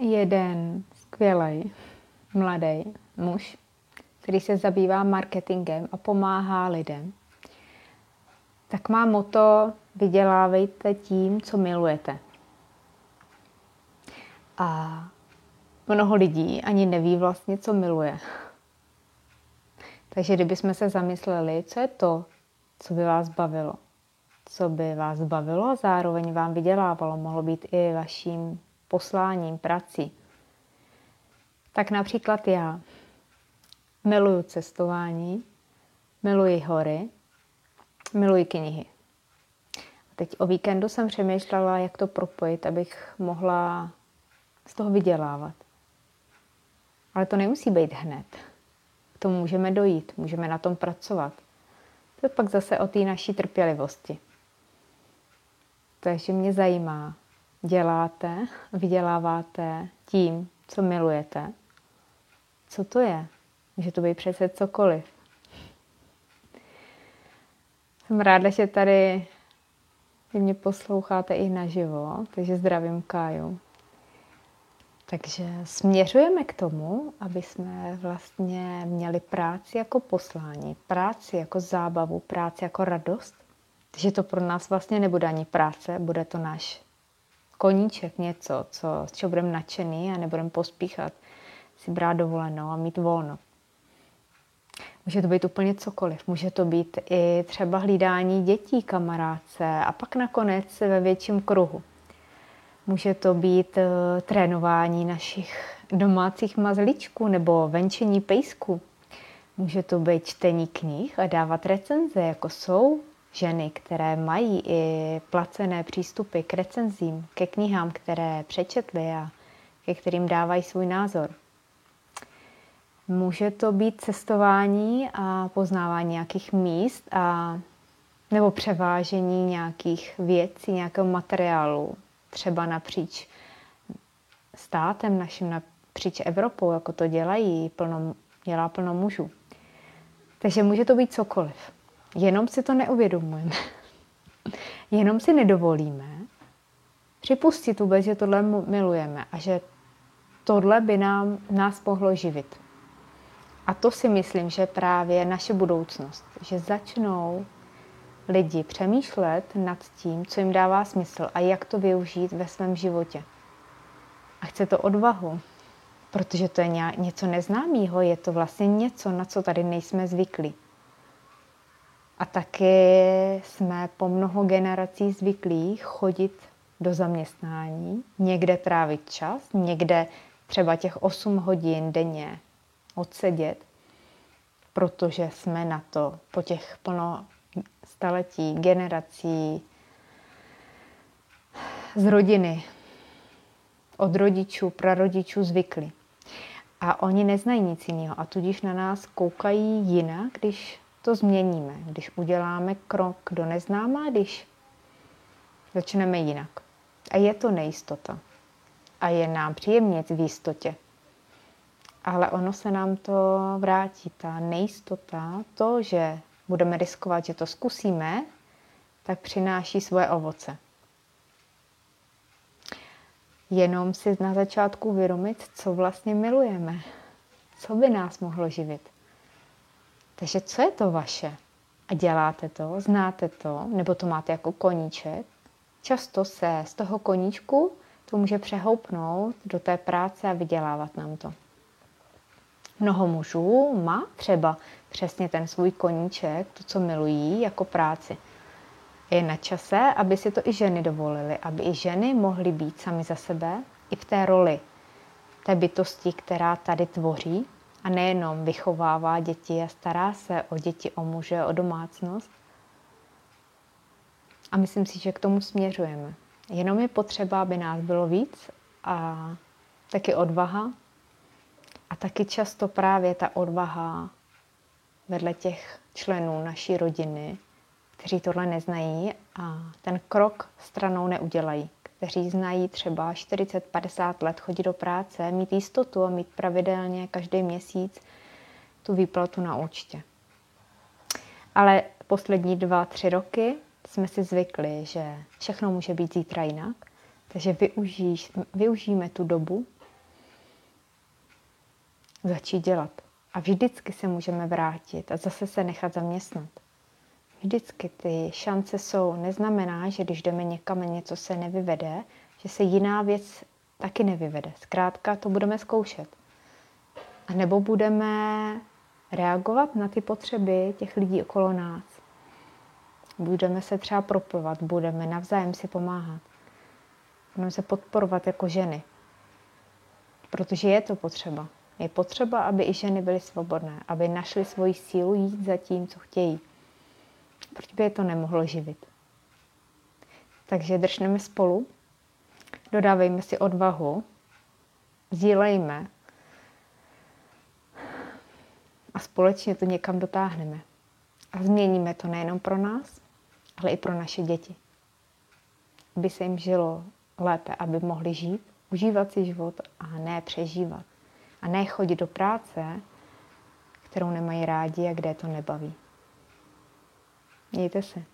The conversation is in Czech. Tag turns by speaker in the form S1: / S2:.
S1: jeden skvělý mladý muž, který se zabývá marketingem a pomáhá lidem, tak má moto vydělávejte tím, co milujete. A mnoho lidí ani neví vlastně, co miluje. Takže kdybychom se zamysleli, co je to, co by vás bavilo, co by vás bavilo a zároveň vám vydělávalo, mohlo být i vaším posláním, prací. Tak například já miluju cestování, miluji hory, miluji knihy. A teď o víkendu jsem přemýšlela, jak to propojit, abych mohla z toho vydělávat. Ale to nemusí být hned. K tomu můžeme dojít, můžeme na tom pracovat. To je pak zase o té naší trpělivosti. Takže mě zajímá, děláte, vyděláváte tím, co milujete. Co to je? Může to být přece cokoliv. Jsem ráda, že tady vy mě posloucháte i naživo, takže zdravím Káju. Takže směřujeme k tomu, aby jsme vlastně měli práci jako poslání, práci jako zábavu, práci jako radost. Takže to pro nás vlastně nebude ani práce, bude to náš koníček, něco, co, z čeho budeme nadšený a nebudeme pospíchat si brát dovolenou a mít volno. Může to být úplně cokoliv. Může to být i třeba hlídání dětí, kamarádce a pak nakonec ve větším kruhu. Může to být uh, trénování našich domácích mazlíčků nebo venčení pejsku. Může to být čtení knih a dávat recenze, jako jsou ženy, které mají i placené přístupy k recenzím, ke knihám, které přečetly a ke kterým dávají svůj názor. Může to být cestování a poznávání nějakých míst a nebo převážení nějakých věcí, nějakého materiálu, třeba napříč státem naším, napříč Evropou, jako to dělají, plno, dělá plno mužů. Takže může to být cokoliv. Jenom si to neuvědomujeme. Jenom si nedovolíme připustit vůbec, že tohle milujeme a že tohle by nám, nás mohlo živit. A to si myslím, že právě naše budoucnost, že začnou lidi přemýšlet nad tím, co jim dává smysl a jak to využít ve svém životě. A chce to odvahu, protože to je něco neznámého, je to vlastně něco, na co tady nejsme zvyklí. A taky jsme po mnoho generací zvyklí chodit do zaměstnání, někde trávit čas, někde třeba těch 8 hodin denně odsedět, protože jsme na to po těch plno staletí, generací z rodiny, od rodičů, prarodičů zvykli. A oni neznají nic jiného a tudíž na nás koukají jinak, když to změníme, když uděláme krok do neznáma, když začneme jinak. A je to nejistota. A je nám příjemně v jistotě. Ale ono se nám to vrátí, ta nejistota, to, že budeme riskovat, že to zkusíme, tak přináší svoje ovoce. Jenom si na začátku uvědomit, co vlastně milujeme, co by nás mohlo živit. Takže co je to vaše? A děláte to, znáte to, nebo to máte jako koníček. Často se z toho koníčku to může přehoupnout do té práce a vydělávat nám to. Mnoho mužů má třeba přesně ten svůj koníček, to, co milují, jako práci. Je na čase, aby si to i ženy dovolily, aby i ženy mohly být sami za sebe i v té roli té bytosti, která tady tvoří a nejenom vychovává děti a stará se o děti, o muže, o domácnost. A myslím si, že k tomu směřujeme. Jenom je potřeba, aby nás bylo víc a taky odvaha. A taky často právě ta odvaha vedle těch členů naší rodiny, kteří tohle neznají a ten krok stranou neudělají, kteří znají třeba 40-50 let chodit do práce, mít jistotu a mít pravidelně každý měsíc tu výplatu na účtě. Ale poslední dva, tři roky jsme si zvykli, že všechno může být zítra jinak, takže využij, využijeme tu dobu začít dělat. A vždycky se můžeme vrátit a zase se nechat zaměstnat. Vždycky ty šance jsou. Neznamená, že když jdeme někam a něco se nevyvede, že se jiná věc taky nevyvede. Zkrátka to budeme zkoušet. A nebo budeme reagovat na ty potřeby těch lidí okolo nás. Budeme se třeba propovat, budeme navzájem si pomáhat. Budeme se podporovat jako ženy. Protože je to potřeba. Je potřeba, aby i ženy byly svobodné, aby našly svoji sílu jít za tím, co chtějí. Proč by je to nemohlo živit? Takže držneme spolu, dodávejme si odvahu, sdílejme a společně to někam dotáhneme. A změníme to nejenom pro nás, ale i pro naše děti. Aby se jim žilo lépe, aby mohli žít, užívat si život a ne přežívat. A ne chodit do práce, kterou nemají rádi a kde to nebaví. Mějte se.